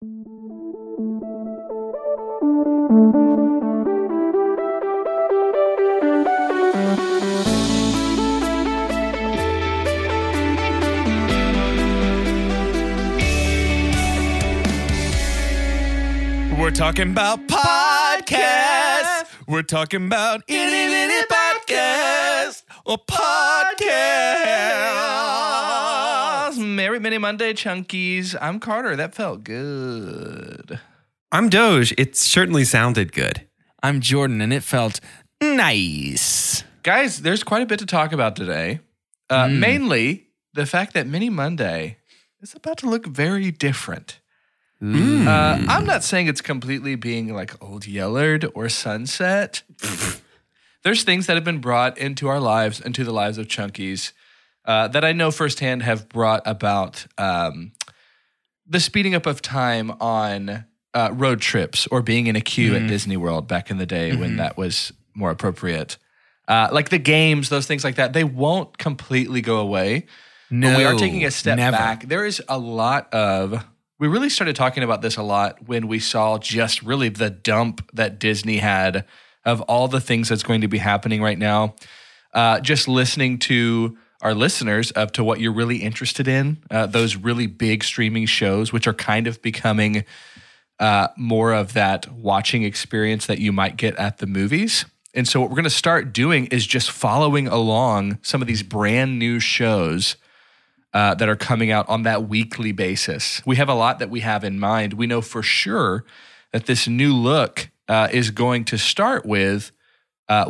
We're talking about podcasts. We're talking about itty bitty podcast or podcast. Merry Mini Monday, Chunkies. I'm Carter. That felt good. I'm Doge. It certainly sounded good. I'm Jordan, and it felt nice. Guys, there's quite a bit to talk about today. Uh, Mainly the fact that Mini Monday is about to look very different. Uh, I'm not saying it's completely being like old yellowed or sunset. There's things that have been brought into our lives, into the lives of Chunkies, uh, that I know firsthand have brought about um, the speeding up of time on uh, road trips or being in a queue at Disney World back in the day when that was more appropriate. Uh, like the games, those things like that, they won't completely go away. No, But we are taking a step never. back. There is a lot of. We really started talking about this a lot when we saw just really the dump that Disney had of all the things that's going to be happening right now. Uh, just listening to our listeners up to what you're really interested in, uh, those really big streaming shows, which are kind of becoming uh, more of that watching experience that you might get at the movies. And so, what we're going to start doing is just following along some of these brand new shows uh, that are coming out on that weekly basis. We have a lot that we have in mind. We know for sure that this new look uh, is going to start with uh,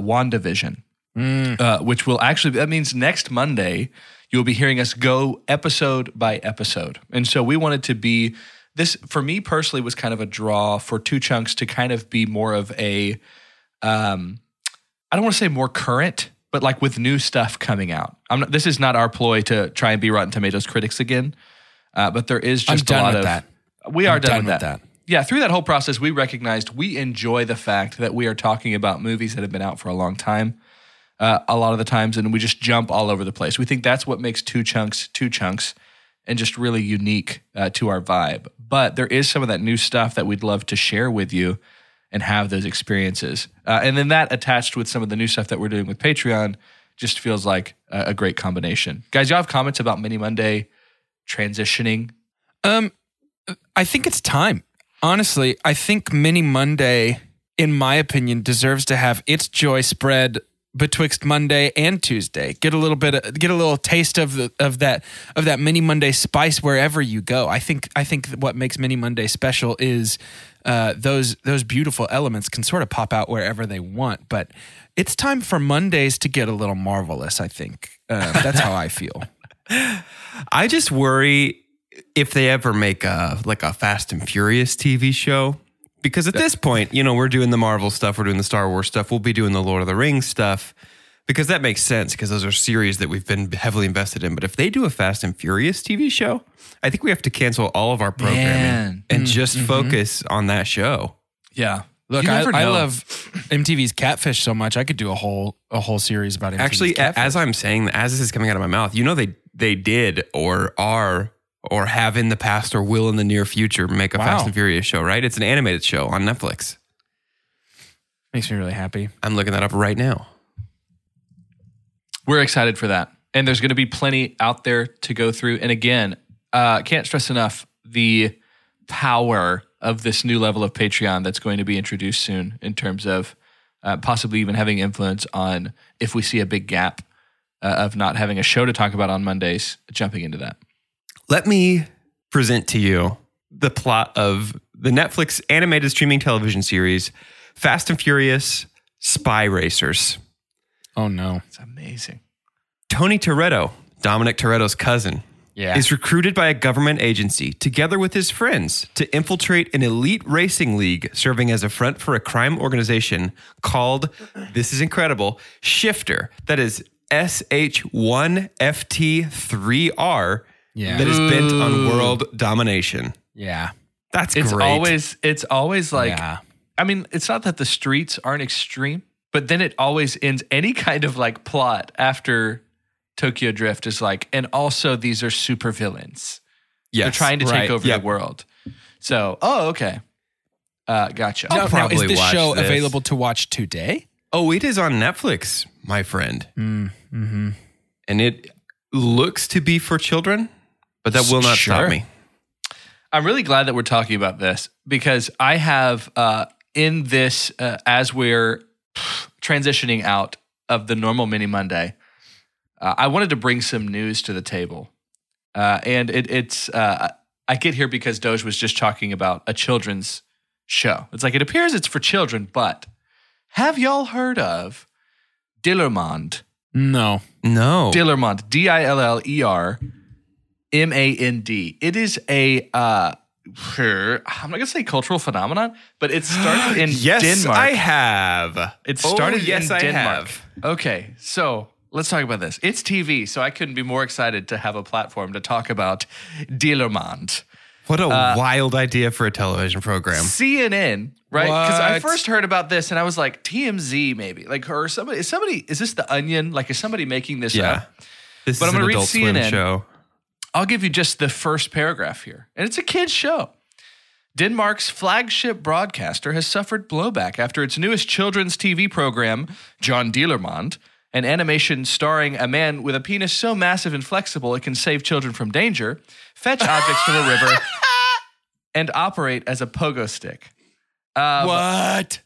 WandaVision, uh, which will actually, that means next Monday, you'll be hearing us go episode by episode. And so we wanted to be, this for me personally was kind of a draw for two chunks to kind of be more of a, um, I don't want to say more current, but like with new stuff coming out. I'm not, this is not our ploy to try and be Rotten Tomatoes critics again, uh, but there is I'm just done a lot with of that. We are done, done with, with that. that. Yeah, through that whole process, we recognized we enjoy the fact that we are talking about movies that have been out for a long time. Uh, a lot of the times, and we just jump all over the place. We think that's what makes two chunks two chunks, and just really unique uh, to our vibe. But there is some of that new stuff that we'd love to share with you and have those experiences. Uh, and then that attached with some of the new stuff that we're doing with Patreon just feels like a, a great combination. Guys, y'all have comments about Mini Monday transitioning? Um, I think it's time. Honestly, I think Mini Monday, in my opinion, deserves to have its joy spread betwixt Monday and Tuesday. Get a little bit, of, get a little taste of the of that of that Mini Monday spice wherever you go. I think I think what makes Mini Monday special is uh, those those beautiful elements can sort of pop out wherever they want, but. It's time for Mondays to get a little marvelous. I think uh, that's how I feel. I just worry if they ever make a like a Fast and Furious TV show. Because at this point, you know, we're doing the Marvel stuff, we're doing the Star Wars stuff, we'll be doing the Lord of the Rings stuff. Because that makes sense because those are series that we've been heavily invested in. But if they do a Fast and Furious TV show, I think we have to cancel all of our programming Man. and mm, just mm-hmm. focus on that show. Yeah. Look, I, I love MTV's Catfish so much. I could do a whole a whole series about MTV's Actually, Catfish. as I'm saying, as this is coming out of my mouth, you know, they they did or are or have in the past or will in the near future make a Wow. Fast and Furious show, right? It's an animated show on Netflix. makes me really happy. I'm looking that up right now. We're excited for that. And there's going to be plenty out there to go through. And again, uh, can't stress enough the power of this new level of Patreon that's going to be introduced soon in terms of uh, possibly even having influence on if we see a big gap uh, of not having a show to talk about on Mondays, jumping into that. Let me present to you the plot of the Netflix animated streaming television series Fast and Furious Spy Racers. Oh no. It's amazing. Tony Toretto, Dominic Toretto's cousin, Yeah. is recruited by a government agency together with his friends to infiltrate an elite racing league serving as a front for a crime organization called, this is incredible, Shifter. That is SH1FT3R Yeah. that is bent on world domination. yeah. That's It's great. always it's always like yeah. I mean, it's not that the streets aren't extreme, but then it always ends any kind of like plot after Tokyo Drift is like, and also these are super villains. yes. They're trying to right. take over Yep. the world. So, oh, okay. Uh, gotcha. I'll Now, now, is this watch show this. available to watch today? Oh, it is on Netflix, my friend. Mm-hmm. And it looks to be for children, but that will not Sure. stop me. I'm really glad that we're talking about this because I have uh, in this uh, as we're transitioning out of the normal mini Monday, uh, I wanted to bring some news to the table, uh, and it, it's uh, I get here because Doge was just talking about a children's show. It's like it appears it's for children, but have y'all heard of Dillermand? No. No. Dillermand, D I L L E R M A N D. It is a uh I'm not gonna say cultural phenomenon, but it started in yes, Denmark. I have. it started oh, yes, in I Denmark. have. Okay, so let's talk about this. It's TV, so I couldn't be more excited to have a platform to talk about Dillermand. What a Uh, wild idea for a television program. CNN, right? Because I first heard about this and I was like, TMZ maybe. Like or somebody is somebody is this the onion? Like is somebody making this Yeah. up? This But is I'm an gonna read adult swim CNN. show. I'll give you just the first paragraph here. And it's a kid's show. Denmark's flagship broadcaster has suffered blowback after its newest children's TV program, John Dillermand, an animation starring a man with a penis so massive and flexible it can save children from danger, fetch objects from a river, and operate as a pogo stick. Um, what?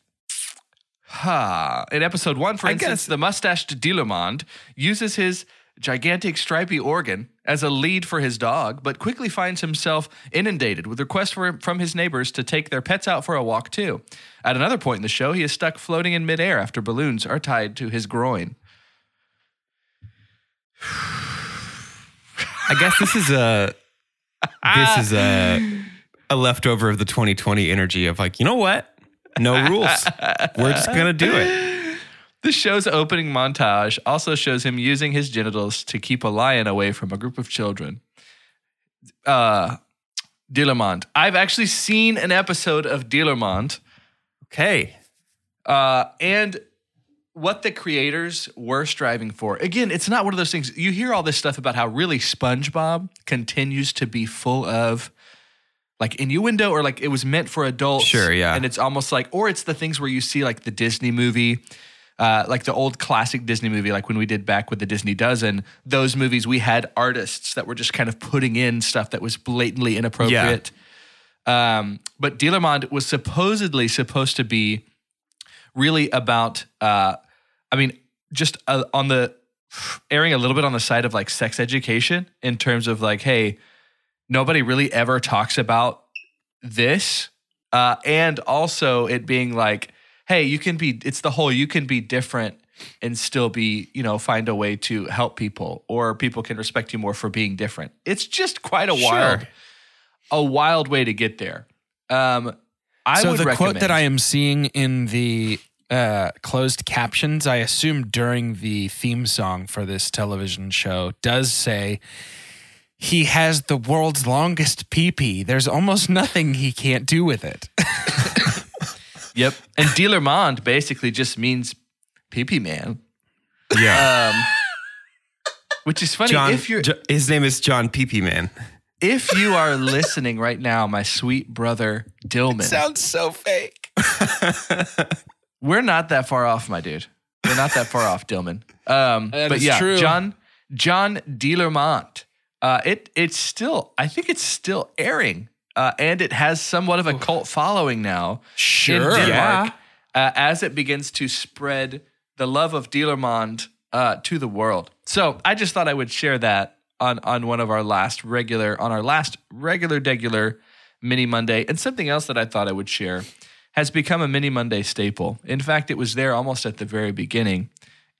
Ha. In episode one, for I instance, guess- the mustached Dillermand uses his gigantic stripy organ as a lead for his dog, but quickly finds himself inundated with requests from his neighbors to take their pets out for a walk too. At another point in the show, he is stuck floating in midair after balloons are tied to his groin. I guess this is a this is a a leftover of the 2020 energy of like, you know what? No rules. We're just gonna do it. The show's opening montage also shows him using his genitals to keep a lion away from a group of children. Uh, Dillermand. I've actually seen an episode of Dillermand. Okay. Uh, and what the creators were striving for. Again, it's not one of those things. You hear all this stuff about how really SpongeBob continues to be full of like innuendo or like it was meant for adults. Sure, yeah. And it's almost like, or it's the things where you see like the Disney movie. Uh, like the old classic Disney movie, like when we did back with the Disney Dozen, those movies we had artists that were just kind of putting in stuff that was blatantly inappropriate. Um, but Dillermand was supposedly supposed to be really about uh i mean just uh, on the airing a little bit on the side of like sex education in terms of like hey nobody really ever talks about this uh and also it being like hey you can be it's the whole you can be different and still be you know find a way to help people or people can respect you more for being different it's just quite a Sure. wild a wild way to get there um I so would the recommend quote that I am seeing in the uh, closed captions, I assume during the theme song for this television show, does say he has the world's longest pee-pee. There's almost nothing he can't do with it. Yep. And Dillermand basically just means pee pee man. Yeah. Um, which is funny. John if you're Jo- his name is John Peepee Man. if you are listening right now, my sweet brother Dillman, Sounds so fake. we're not that far off, my dude. We're not that far off, Dillman. Um, but yeah, true. John John Dillermand. Uh, it it's still I think it's still airing uh, and it has somewhat of a cult following now Sure. in Yeah. Uh, as it begins to spread the love of Dillermand uh, to the world. So I just thought I would share that on on one of our last regular on our last regular degular mini Monday, and something else that I thought I would share has become a mini Monday staple. In fact, it was there almost at the very beginning,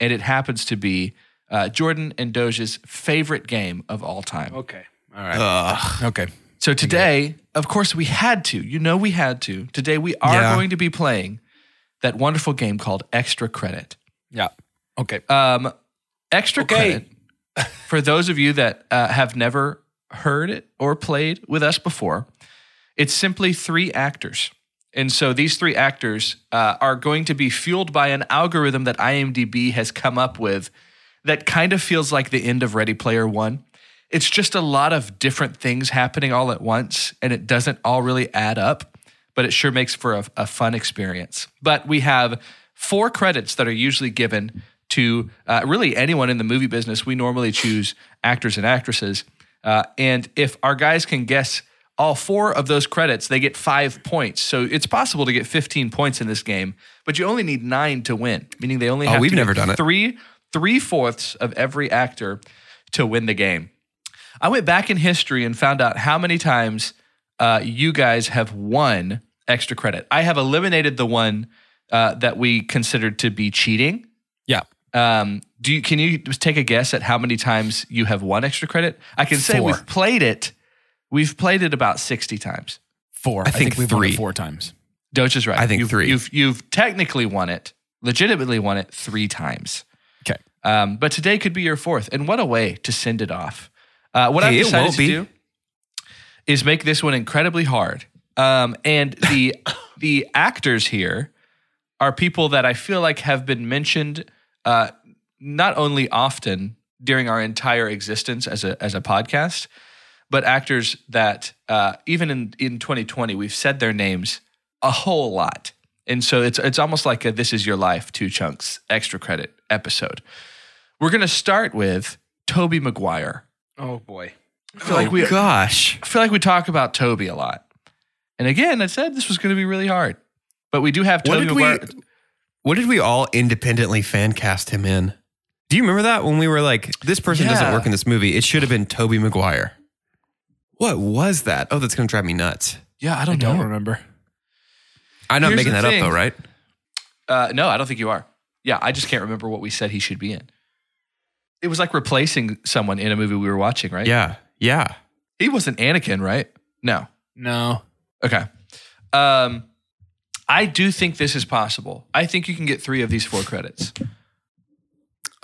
and it happens to be uh, Jordan and Doge's favorite game of all time. Okay. All right. Ugh. Okay. So today, of course, we had to. You know, we had to. Today, we are Yeah. going to be playing that wonderful game called Extra Credit. Yeah. Okay. Um, extra Okay. credit for those of you that uh, have never heard it or played with us before. It's simply three actors. And so these three actors uh, are going to be fueled by an algorithm that IMDb has come up with that kind of feels like the end of Ready Player One. It's just a lot of different things happening all at once, and it doesn't all really add up, but it sure makes for a, a fun experience. But we have four credits that are usually given to uh, really anyone in the movie business. We normally choose actors and actresses. Uh, and if our guys can guess all four of those credits, they get five points. So it's possible to get 15 points in this game, but you only need nine to win, meaning they only Oh, have we've to never done it. three three fourths of every actor to win the game. I went back in history and found out how many times uh, you guys have won extra credit. I have eliminated the one uh, that we considered to be cheating. Yeah. Um, do you can you take a guess at how many times you have won extra credit? I can say Four. we've played it. We've played it about sixty times. Four. I think we've won it four times. Doge is right. I think you've, three. You've you've technically won it, legitimately won it three times. Okay. Um, but today could be your fourth, and what a way to send it off. Uh, what I've Hey, decided to be. do is make this one incredibly hard. Um, and the the actors here are people that I feel like have been mentioned uh, not only often during our entire existence as a as a podcast, but actors that uh, even in in 2020 we've said their names a whole lot. And so it's it's almost like a this is your life two chunks extra credit episode. We're going to start with Tobey Maguire. Oh boy. I feel like we Gosh. I feel like we talk about Tobey a lot. And again, I said this was going to be really hard. But we do have What Tobey did we what did we all independently fan cast him in? Do you remember that when we were like, this person doesn't work in this movie? It should have been Tobey Maguire. What was that? Oh, that's gonna drive me nuts. Yeah, I I don't, don't know. remember. I'm not Here's making that thing. up though, right? Uh, no, I don't think you are. Yeah, I just can't remember what we said he should be in. It was like replacing someone in a movie we were watching, right? Yeah. Yeah. He wasn't Anakin, right? No. No. Okay. Um, I do think this is possible. I think you can get three of these four credits.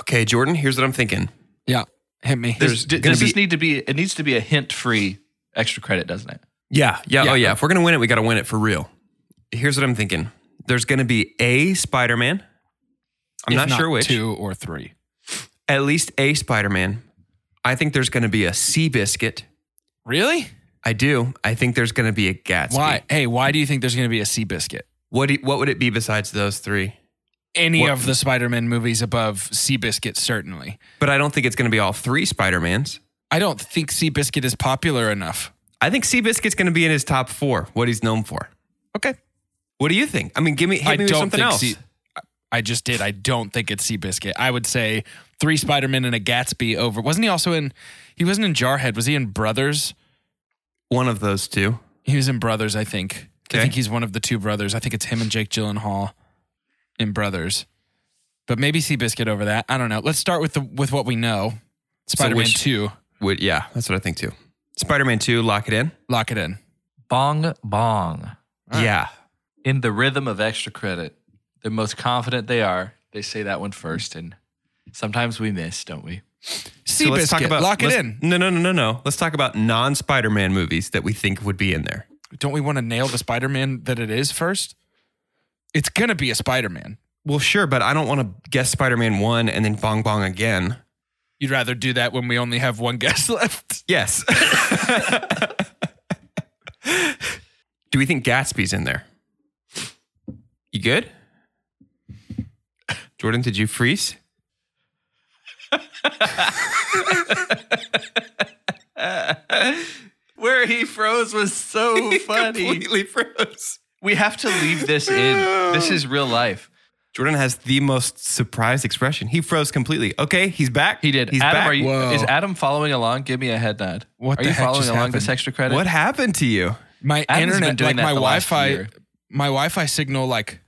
Okay, Jordan, here's what I'm thinking. Yeah. Hit me. There's, gonna does this be- need to be? It needs to be a hint-free extra credit, doesn't it? Yeah, yeah, Yeah. oh yeah. If we're gonna win it, we gotta win it for real. Here's what I'm thinking. There's gonna be a Spider-Man. I'm If not, sure which. Two or three. At least a Spider-Man. I think there's gonna be a Seabiscuit. Really? I do. I think there's gonna be a Gatsby. Why? Hey, why do you think there's going to be a Seabiscuit? What do you- what would it be besides those three? Any What- of the Spider-Man movies above Seabiscuit, certainly. But I don't think it's gonna be all three Spider-Mans. I don't think Seabiscuit is popular enough. I think Seabiscuit's gonna be in his top four, what he's known for. Okay. What do you think? I mean, give me hit I me with don't something think else. Sea- I just did. I don't think it's Seabiscuit. I would say three Spider-Man and a Gatsby over. Wasn't he also in? He wasn't in Jarhead. Was he in Brothers? One of those two. He was in Brothers. I think. Okay. I think he's one of the two brothers. I think it's him and Jake Gyllenhaal in Brothers. But maybe Seabiscuit over that. I don't know. Let's start with the with what we know. Spider-Man which- Two. Would yeah, that's what I think too. Spider-Man 2, lock it in. Lock it in. Bong bong. Yeah. In the rhythm of extra credit, the most confident they are, they say that one first, and sometimes we miss, don't we? So let's talk about Lock it in. No, no, no, no, no. Let's talk about non-Spider-Man movies that we think would be in there. Don't we want to nail the Spider-Man that it is first? It's gonna be a Spider-Man. Well, sure, but I don't want to guess Spider-Man 1 and then bong bong again. You'd rather do that when we only have one guest left. Yes. Do we think Gatsby's in there? You good? Jordan, did you freeze? where he froze was so funny. Completely froze. We have to leave this in. This is real life. Jordan has the most surprised expression. He froze completely. Okay, he's back. He did. He's Adam, back. are you? Whoa. Is Adam following along? Give me a head nod. What are the you heck following just along this happened? extra credit? what happened to you? My Adam's been internet, doing like that my the last Wi-Fi, year. my Wi-Fi signal, like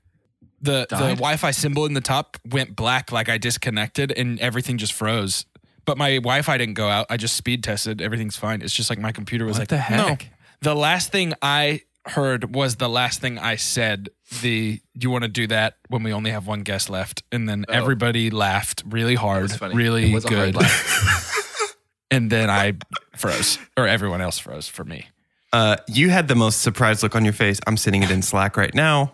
the the Wi-Fi symbol in the top went black, like I disconnected, and everything just froze. But my Wi-Fi didn't go out. I just speed tested. Everything's fine. It's just like my computer was What like, the heck? No. The last thing I heard was the last thing I said. The you want to do that when we only have one guest left, and then Oh. everybody laughed really hard, funny. really It was a hard good. and then I froze, or everyone else froze for me. Uh, you had the most surprised look on your face. I'm sitting it in Slack right now.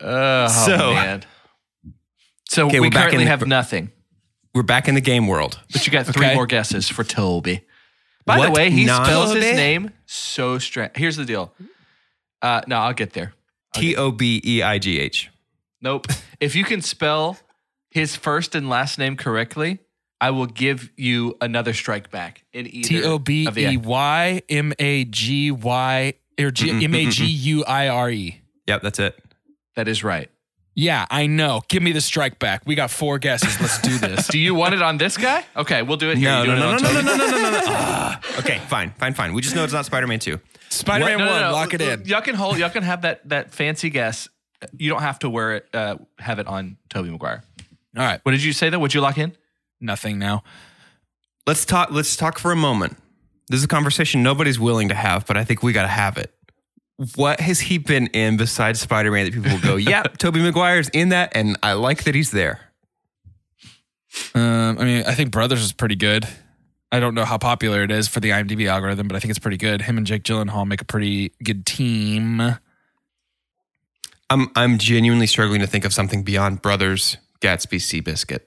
Oh So- man. So Okay, we we're back currently the- have nothing, We're back in the game world. but you got three Okay. more guesses for Tobey. By the way, he non- spells his name so strange. Here's the deal. Uh, no, I'll get there. T O B E I G H. Nope. if you can spell his first and last name correctly, I will give you another strike back in either T O B of the- E Y M A G Y or G- M A G U I R E. Yep, that's it. That is right. Yeah, I know. Give me the strike back. We got four guesses. Let's do this. Do you want it on this guy? Okay, we'll do it here. No, You no, no, no, no, no, no, no, no, no, no. Ah, okay, fine, fine, fine. We just know it's not Spider Man 2. Spider Man No, no, one. no. Lock it in. Y'all can hold. Y'all can have that that fancy guess. You don't have to wear it. Uh, have it on Tobey Maguire. All right. What did you say though? Would you lock in? Nothing now. Let's talk. Let's talk for a moment. This is a conversation nobody's willing to have, but I think we got to have it. What has he been in besides Spider Man that people will go, "Yeah, Tobey Maguire's in that," and I like that he's there. Um, I mean, I think Brothers is pretty good. I don't know how popular it is for the IMDb algorithm, but I think it's pretty good. Him and Jake Gyllenhaal make a pretty good team. I'm I'm genuinely struggling to think of something beyond Brothers, Gatsby, Seabiscuit.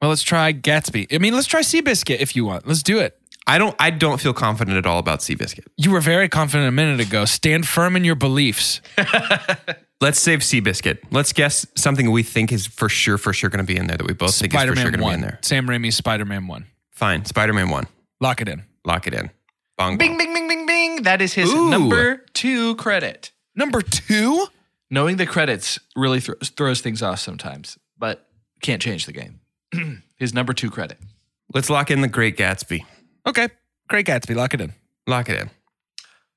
Well, let's try Gatsby. I mean, let's try Seabiscuit if you want. Let's do it. I don't I don't feel confident at all about Seabiscuit. You were very confident a minute ago. Stand firm in your beliefs. Let's save Seabiscuit. Let's guess something we think is for sure for sure going to be in there that we both think is for Spider sure Man going to be 1. in there. Sam Raimi's Spider Man 1. Fine, Spider Man one. Lock it in. Lock it in. Bong, Bing, bong. bing, bing, bing, bing. That is his Ooh. number two credit. Number two? Knowing the credits really thro- throws things off sometimes, but can't change the game. his number two credit. Let's lock in the Great Gatsby. Okay. Great Gatsby. Lock it in. Lock it in.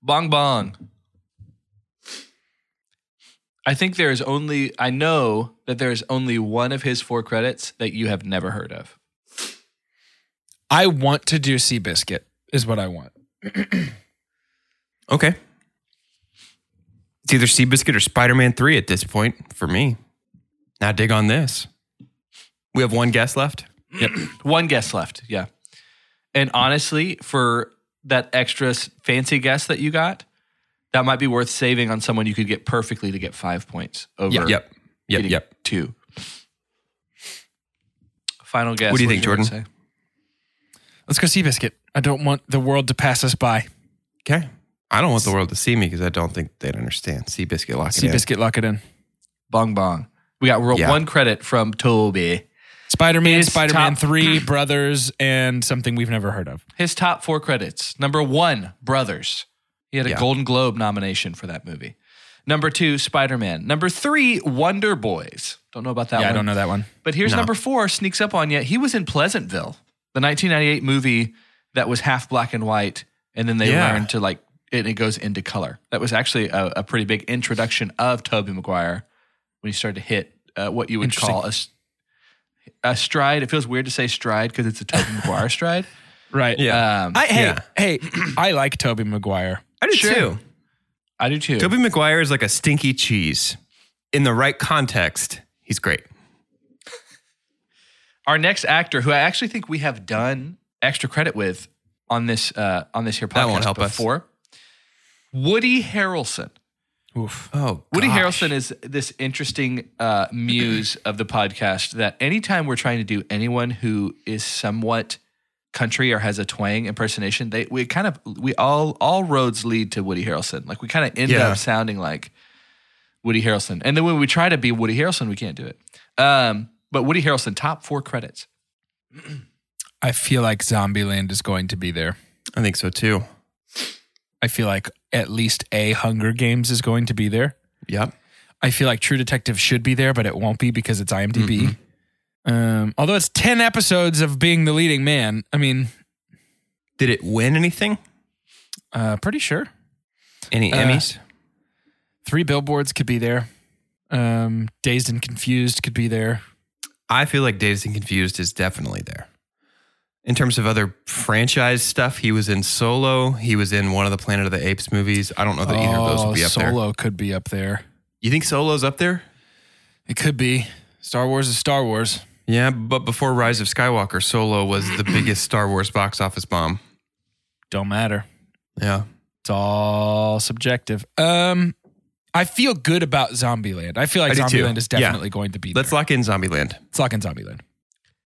Bong bong. I think there is only, I know that there is only one of his four credits that you have never heard of. I want to do Seabiscuit, is what I want. Okay. It's either Seabiscuit or Spider Man 3 at this point for me. Now dig on this. We have one guest left. Yep. One guest left. Yeah. And honestly, for that extra fancy guess that you got, that might be worth saving on someone you could get perfectly to get five points over Yep. Yep. Yep. Yep. two. Final guess. What do you What think, did Jordan? say? Let's go Seabiscuit. I don't want the world to pass us by. Okay. I don't want the world to see me because I don't think they'd understand. Seabiscuit, lock it in. Seabiscuit, lock it in. Bong bong. We got ro- Yeah. one credit from Tobey. Spider Man, Spider Man 3, Brothers, and something we've never heard of. His top four credits. Number one, Brothers. He had a Yeah. Golden Globe nomination for that movie. Number two, Spider Man. Number three, Wonder Boys. Don't know about that yeah, one. I don't know that one. But here's No. number four, sneaks up on you. He was in Pleasantville, the 1998 movie that was half black and white, and then they Yeah. learned to like it, it goes into color. That was actually a, a pretty big introduction of Tobey Maguire when he started to hit uh, what you would call a, a stride. It feels weird to say stride because it's a Tobey Maguire stride. Right. Yeah. Um, I, hey, Yeah. hey, I like Tobey Maguire. I do Sure. too. I do too. Tobey Maguire is like a stinky cheese. In the right context, he's great. Our next actor, who I actually think we have done extra credit with on this uh, on this here podcast That won't help us. before, Woody Harrelson. Oof. Oh, Woody gosh. Harrelson is this interesting uh, muse of the podcast that anytime we're trying to do anyone who is somewhat country or has a twang impersonation, they we kind of we all all roads lead to Woody Harrelson. Like we kind of end Yeah. up sounding like Woody Harrelson, and then when we try to be Woody Harrelson, we can't do it. Um, but Woody Harrelson, top four credits. I feel like Zombieland is going to be there. I think so too. I feel like at least a Hunger Games is going to be there. Yep. I feel like True Detective should be there, but it won't be because it's IMDb. Um, although it's 10 episodes of being the leading man. I mean, Did it win anything? uh, pretty sure. Any Uh, Emmys? Three billboards could be there. Um, Dazed and Confused could be there. I feel like Dazed and Confused is definitely there. In terms of other franchise stuff, he was in Solo. He was in one of the Planet of the Apes movies. I don't know that either of those Oh, will be up there. Solo could be up there. You think Solo's up there? It could be. Star Wars is Star Wars. Yeah, but before Rise of Skywalker, Solo was the biggest Star Wars box office bomb. Don't matter. Yeah. It's all subjective. Um, I feel good about Zombieland. I feel like I do too. Zombieland is Yeah. definitely going to be Let's lock in Zombieland. Let's lock in Zombieland.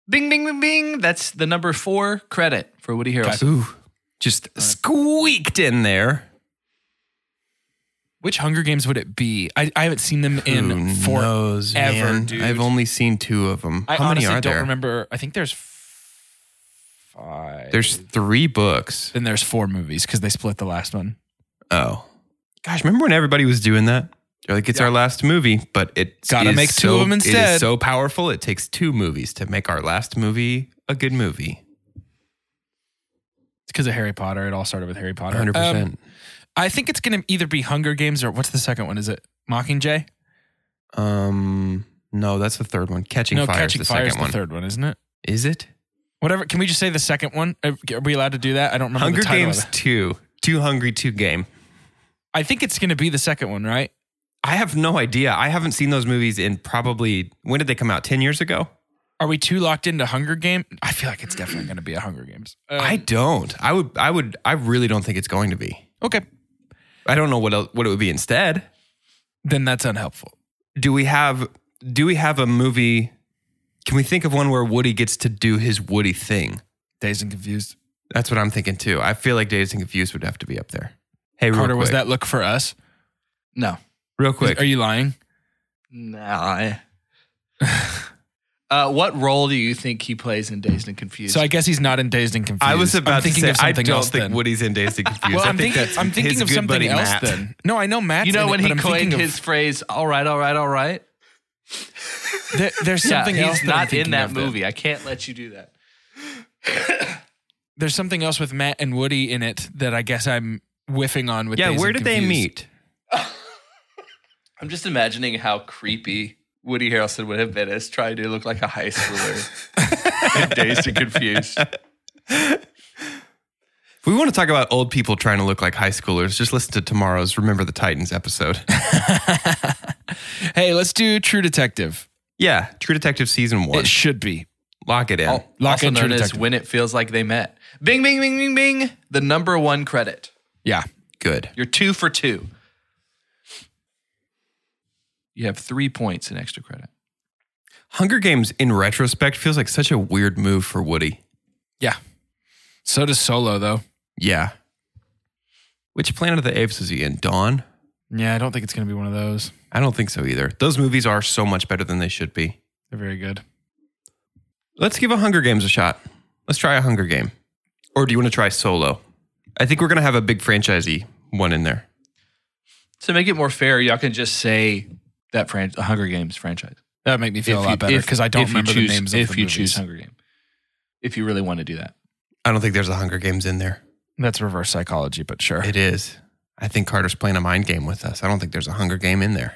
Bing, bing, bing, bing. That's the number four credit for Woody Harrelson. Ooh, just squeaked in there. Which Hunger Games would it be? I, I haven't seen them in Who forever, knows, man? dude. I've only seen two of them. I How many honestly are don't there? remember. I think there's five. There's three books. then there's four movies because they split the last one. Oh, gosh! Remember when everybody was doing that? They're like, it's our last movie, but it Gotta is make two so- of 'em It instead. is so powerful. It takes two movies to make our last movie a good movie. It's because of Harry Potter. It all started with Harry Potter. Hundred Um, percent. I think it's going to either be Hunger Games or what's the second one? Is it Mockingjay? Um, no, that's the third one. Catching no, Fire Catching is the Fire is second the one. third one, isn't it? Is it? Whatever. Can we just say the second one? Are are we allowed to do that? I don't remember Hunger Games it. two. Too hungry, too game. I think it's going to be the second one, right? I have no idea. I haven't seen those movies in probably when did they come out? Ten years ago. Are we too locked into Hunger Game? I feel like it's definitely going to be a Hunger Games. Um, I don't. I would. I would. I really don't think it's going to be. okay, I don't know what else, what it would be instead. then that's unhelpful. Do we have? Do we have a movie? Can we think of one where Woody gets to do his Woody thing? Dazed and Confused. That's what I'm thinking too. I feel like Dazed and Confused would have to be up there. Hey, Carter, was that look for us? No. Real quick? Are you lying? Nah. uh, what role do you think he plays in Dazed and Confused? So I guess he's not in Dazed and Confused. I was about I'm thinking to of say I something don't else think then. Woody's in Dazed and Confused. Well, I I'm think thinking, that's I'm thinking his of good something buddy else Matt. then. No, I know Matt. you know in when it, he coined his of, phrase, all right, all right, all right? there- there's something he's else that I'm not in that of then. movie. I can't let you do that. There's something else with Matt and Woody in it that I guess I'm whiffing on with. Yeah, Dazed where did they meet? I'm just imagining how creepy Woody Harrelson would have been as trying to look like a high schooler Dazed and Confused. If we want to talk about old people trying to look like high schoolers, just listen to tomorrow's Remember the Titans episode. Hey, let's do True Detective. yeah, True Detective season one. It should be. Lock it in. Al- Lock also in True known as Detective. When It Feels Like They Met. Bing, bing, bing, bing, bing. The number one credit. Yeah. Good. You're two for two. You have three points in extra credit. Hunger Games in retrospect feels like such a weird move for Woody. Yeah. So does Solo, though. Yeah. Which Planet of the Apes is he in? Dawn? Yeah, I don't think it's going to be one of those. I don't think so either. Those movies are so much better than they should be. They're very good. Let's give a Hunger Games a shot. Let's try a Hunger Game. Or do you want to try Solo? I think we're going to have a big franchisee one in there. To make it more fair, y'all can just say that fran- the Hunger Games franchise. That would make me feel If a lot you- better because I don't remember choose- the names of if the you movies. choose Hunger Game. If you really want to do that. I don't think there's a Hunger Games in there. That's reverse psychology, but sure. It is. I think Carter's playing a mind game with us. I don't think there's a Hunger Game in there.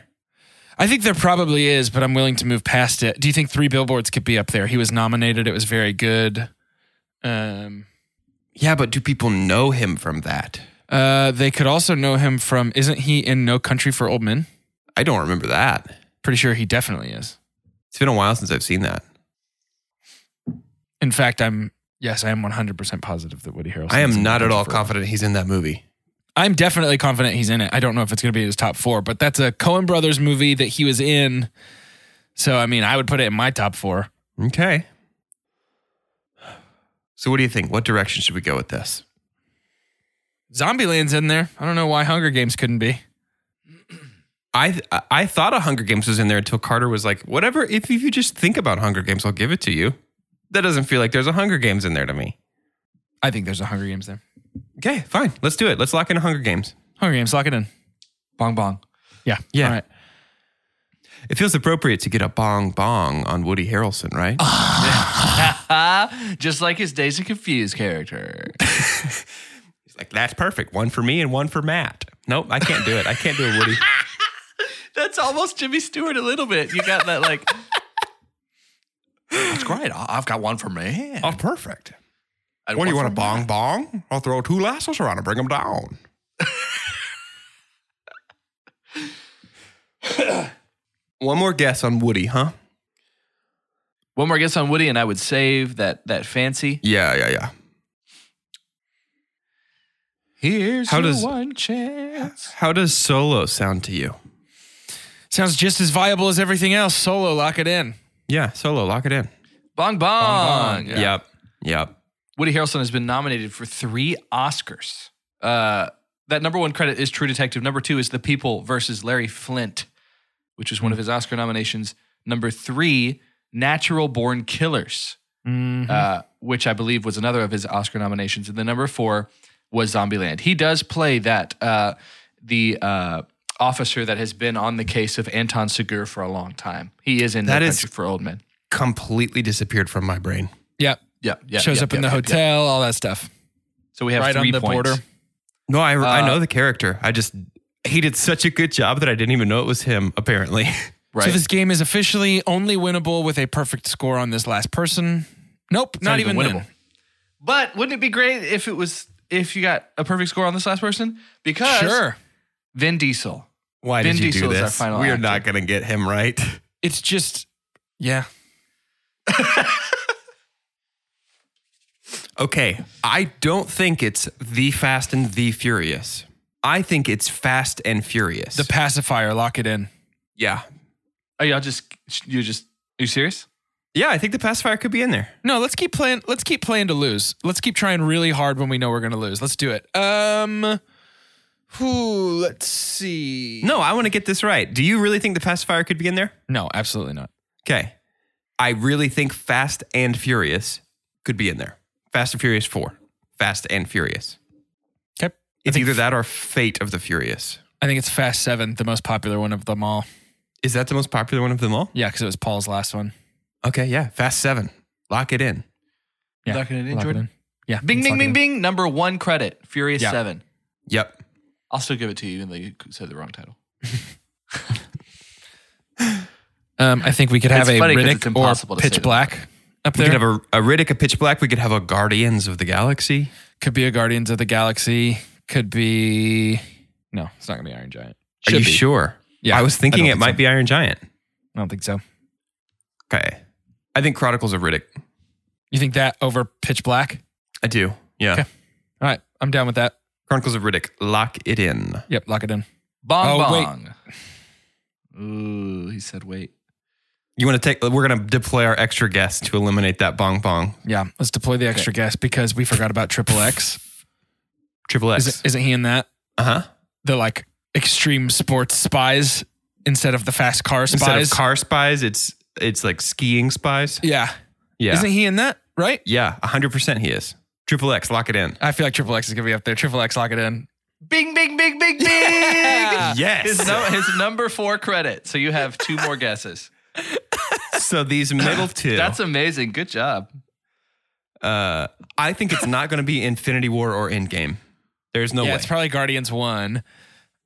I think there probably is, but I'm willing to move past it. Do you think Three Billboards could be up there? He was nominated. It was very good. Um, Yeah, but do people know him from that? uh, they could also know him from. Isn't he in No Country for Old Men? I don't remember that. Pretty sure he definitely is. It's been a while since I've seen that. In fact, I'm yes, I am 100 percent positive that Woody Harrelson. I am not at all Country for Old Men. confident he's in that movie. I'm definitely confident he's in it. I don't know if it's going to be his top four, but that's a Coen Brothers movie that he was in. So I mean, I would put it in my top four. Okay. So what do you think? What direction should we go with this? Zombieland's in there. I don't know why Hunger Games couldn't be. I I thought a Hunger Games was in there until Carter was like, "Whatever. If you just think about Hunger Games, I'll give it to you." That doesn't feel like there's a Hunger Games in there to me. I think there's a Hunger Games there. Okay, fine. Let's do it. Let's lock in a Hunger Games. Hunger Games, lock it in. Bong bong. Yeah. Yeah. All right. It feels appropriate to get a bong bong on Woody Harrelson, right? Just like his Days of Confused character. He's like, that's perfect. One for me and one for Matt. Nope, I can't do it. I can't do a Woody. That's almost Jimmy Stewart a little bit. You got that like. That's great. I- I've got one for me. oh, perfect. And What do you want, a bong Matt. bong? I'll throw two lassos around and bring them down. One more guess on Woody, huh? One more guess on Woody, and I would save that that fancy. Yeah, yeah, yeah. Here's How your does- one chance. How does Solo sound to you? Sounds just as viable as everything else. Solo, lock it in. Yeah, Solo, lock it in. Bong bong. bong, yeah. Yep, yep. Woody Harrelson has been nominated for three Oscars. Uh, that number one credit is True Detective. Number two is The People versus Larry Flynt, which was one of his Oscar nominations. Number three, Natural Born Killers, uh, which I believe was another of his Oscar nominations. And the number four was Zombieland. He does play that uh, the uh, officer that has been on the case of Anton Chigurh for a long time. He is in That No is- Country for Old Men. Completely disappeared from my brain. Yep. Yeah, yeah. Shows yeah, up in yeah, the yeah, yeah. hotel, all that stuff. So we have right three on the points. border. No, I, I Uh, know the character. I just, he did such a good job that I didn't even know it was him, apparently. Right. So this game is officially only winnable with a perfect score on this last person. Nope, not, not even even winnable. winnable. But wouldn't it be great if it was if you got a perfect score on this last person? Because Sure. Vin Diesel. Why Vin did you Diesel do this? We are actor. not going to get him right. It's just, yeah. Okay, I don't think it's The Fast and the Furious. I think it's Fast and Furious. The pacifier, lock it in. yeah. Oh, y'all just you just are you serious? Yeah, I think the pacifier could be in there. No, let's keep playing. Let's keep playing to lose. Let's keep trying really hard when we know we're going to lose. Let's do it. Um, who? Let's see. No, I want to get this right. Do you really think the pacifier could be in there? no, absolutely not. Okay. I really think Fast and Furious could be in there. Fast and Furious 4. Fast and Furious. Okay, It's think either that or Fate of the Furious. I think it's Fast Seven, the most popular one of them all. Is that the most popular one of them all? Yeah, because it was Paul's last one. Okay, yeah. Fast 7. Lock it in. Yeah, Locking it in, lock Jordan? Yeah, Bing bing bing bing. Number one credit. Furious Yeah. Seven. Yep. I'll still give it to you, even though you said the wrong title. Um, I think we could have It's a funny 'cause it's Riddick or to say Pitch them. Black up there. We there. could have a, a Riddick, a Pitch Black. We could have a Guardians of the Galaxy. could be a Guardians of the Galaxy. Could be no, it's not gonna be Iron Giant. Are you be. sure? Yeah, I was thinking don't it think might so. be Iron Giant. I don't think so. Okay. I think Chronicles of Riddick. You think that over Pitch Black? I do. Yeah. Okay. All right, I'm down with that. Chronicles of Riddick. Lock it in. Yep, lock it in. Bong Oh, wait. bong. Ooh, he said wait. You want to take, we're going to deploy our extra guest to eliminate that bong bong. Yeah, let's deploy the extra guest because we forgot about Triple X. Triple X. Isn't, isn't he in that? Uh huh. The like extreme sports spies instead of the fast car spies. Instead of car spies, it's it's like skiing spies. yeah. Yeah. Isn't he in that? Right? yeah, 100% he is. Triple X, lock it in. I feel like Triple X is gonna be up there. Triple X, lock it in. Bing bing bing bing bing. Yes. His, no, his number four credit. So you have two more guesses. so these middle two, That's amazing. Good job. uh, I think it's not going to be Infinity War or Endgame. There's no yeah, way. it's probably Guardians One.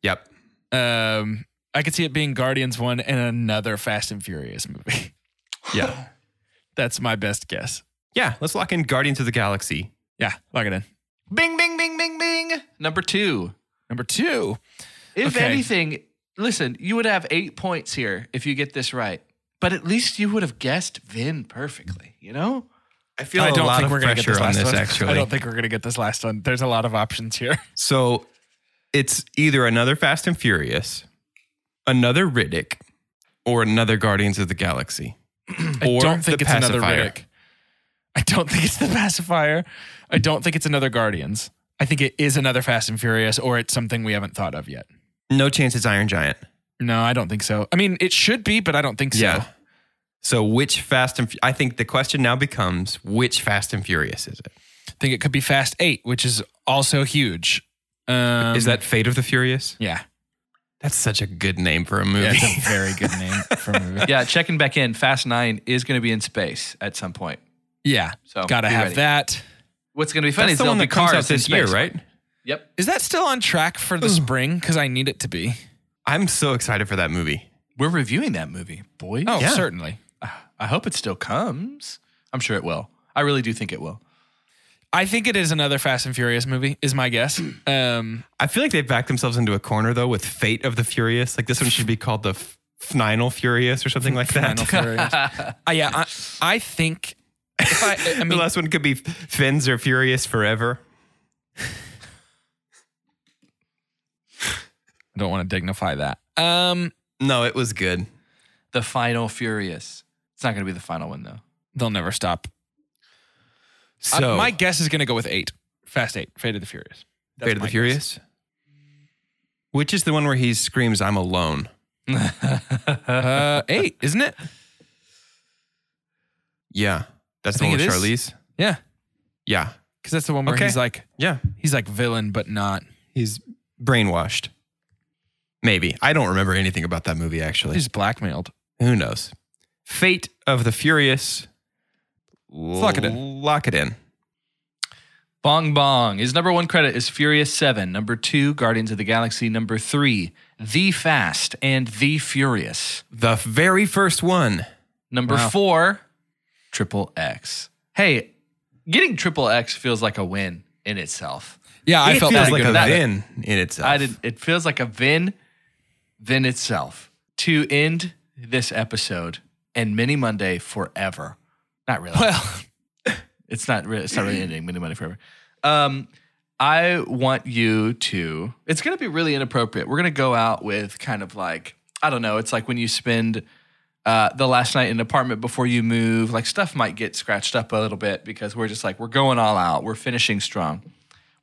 yep. Um, I could see it being Guardians One and another Fast and Furious movie. Yeah. That's my best guess. Yeah, let's lock in Guardians of the Galaxy. Yeah, lock it in. Bing bing bing bing bing. Number two. Number two. If Okay. anything, listen, you would have eight points here if you get this right. But at least you would have guessed Vin perfectly, you know? I feel I a don't lot think of we're gonna get pressure this on last this one. actually. I don't think we're gonna get this last one. There's a lot of options here. So it's either another Fast and Furious, another Riddick, or another Guardians of the Galaxy. I Or don't think the it's another pacifier. Riddick. I don't think it's the pacifier. I don't think it's another Guardians. I think it is another Fast and Furious, or it's something we haven't thought of yet. No chance it's Iron Giant. No, I don't think so. I mean, it should be, but I don't think so. Yeah. So which Fast and Fu- I think the question now becomes which Fast and Furious is it? I think it could be Fast Eight, which is also huge. Um, Is that Fate of the Furious? Yeah. That's such a good name for a movie. Yeah, it's a very good name for a movie. Yeah, checking back in. Fast Nine is going to be in space at some point. Yeah. So Gotta have ready. that. What's going to be funny That's is the there'll one that comes out this year, right? Yep. Is that still on track for the spring? Because I need it to be. I'm so excited for that movie. We're reviewing that movie, boy. Oh, Yeah. certainly. I hope it still comes. I'm sure it will. I really do think it will. I think it is another Fast and Furious movie, is my guess. Um, I feel like they've backed themselves into a corner though with Fate of the Furious. Like this one should be called the F- Final Furious or something like that. Final Furious. Uh, yeah, I, I think. If I, I the last one could be Fins or Furious Forever. I don't want to dignify that. Um, No, it was good. The Final Furious. It's not going to be the final one though. they'll never stop. Uh, So my guess is going to go with eight. Fast Eight, Fate of the Furious. That's Fate of my the Furious. Which is the one where he screams, I'm alone. Uh, eight, isn't it? Yeah. That's I the one think with it is. Charlize. Yeah, Yeah. because that's the one where Okay. he's like Yeah. he's like villain, but not. He's brainwashed. Maybe. I don't remember anything about that movie actually. He's blackmailed. Who knows? Fate of the Furious. lock it in. Lock it in. Bong Bong. His number one credit is Furious 7. Number two, Guardians of the Galaxy. Number three, The Fast and The Furious. The very first one. Number Wow. four, Triple X. Hey, getting Triple X feels like a win in itself. Yeah, I it felt feels like a it. win in itself. I did. It feels like a win, win itself to end this episode and Mini Monday forever. Not really. Well, It's not really. It's not really ending Mini Monday forever. Um, I want you to. It's going to be really inappropriate. We're going to go out with kind of like I don't know. It's like when you spend uh, the last night in an apartment before you move. Like stuff might get scratched up a little bit because we're just like we're going all out. We're finishing strong.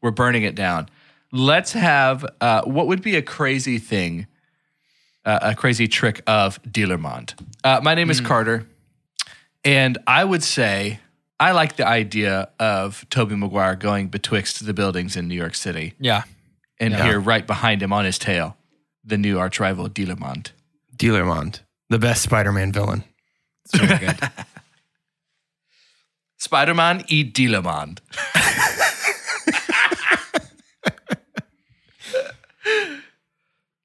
We're burning it down. Let's have uh, what would be a crazy thing, uh, a crazy trick of Dillermand. Uh, my name is Carter. And I would say I like the idea of Tobey Maguire going betwixt the buildings in New York City yeah. and Yeah. here right behind him on his tail, the new arch rival Dillermand. Dillermand, the best Spider-Man villain. It's really good. Spider-Man e Dillermand.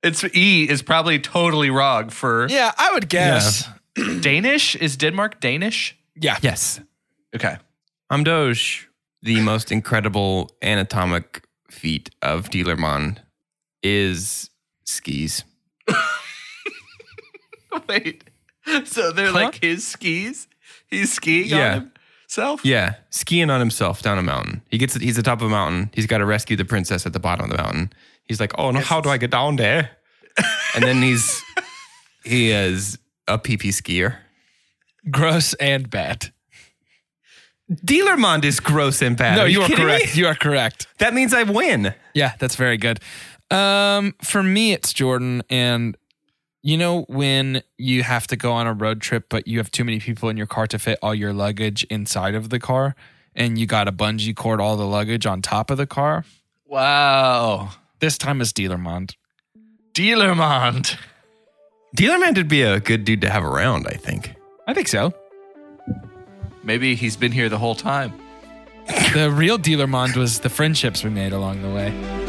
it's E is probably totally wrong for yeah, I would guess. Danish. Is Denmark Danish? Yeah. Yes. Okay. I'm Doge. The most incredible anatomic feat of Dillermand is skis. Wait. So they're Huh? like his skis? He's skiing Yeah. on himself? Yeah, skiing on himself down a mountain. He gets he's at the top of a mountain. He's got to rescue the princess at the bottom of the mountain. He's like, "Oh no, how do I get down there?" and then he's he is a PP skier. Gross and bad. Dillermand is gross and bad. no, you, you, are kidding me? correct. You are correct. That means I win. Yeah, that's very good. Um, for me, it's Jordan, and you know when you have to go on a road trip, but you have too many people in your car to fit all your luggage inside of the car, and you got to bungee cord all the luggage on top of the car. Wow. This time is Dillermand. Dillermand. Dillermand would be a good dude to have around. I think. I think so. Maybe he's been here the whole time. The real Dillermand was the friendships we made along the way.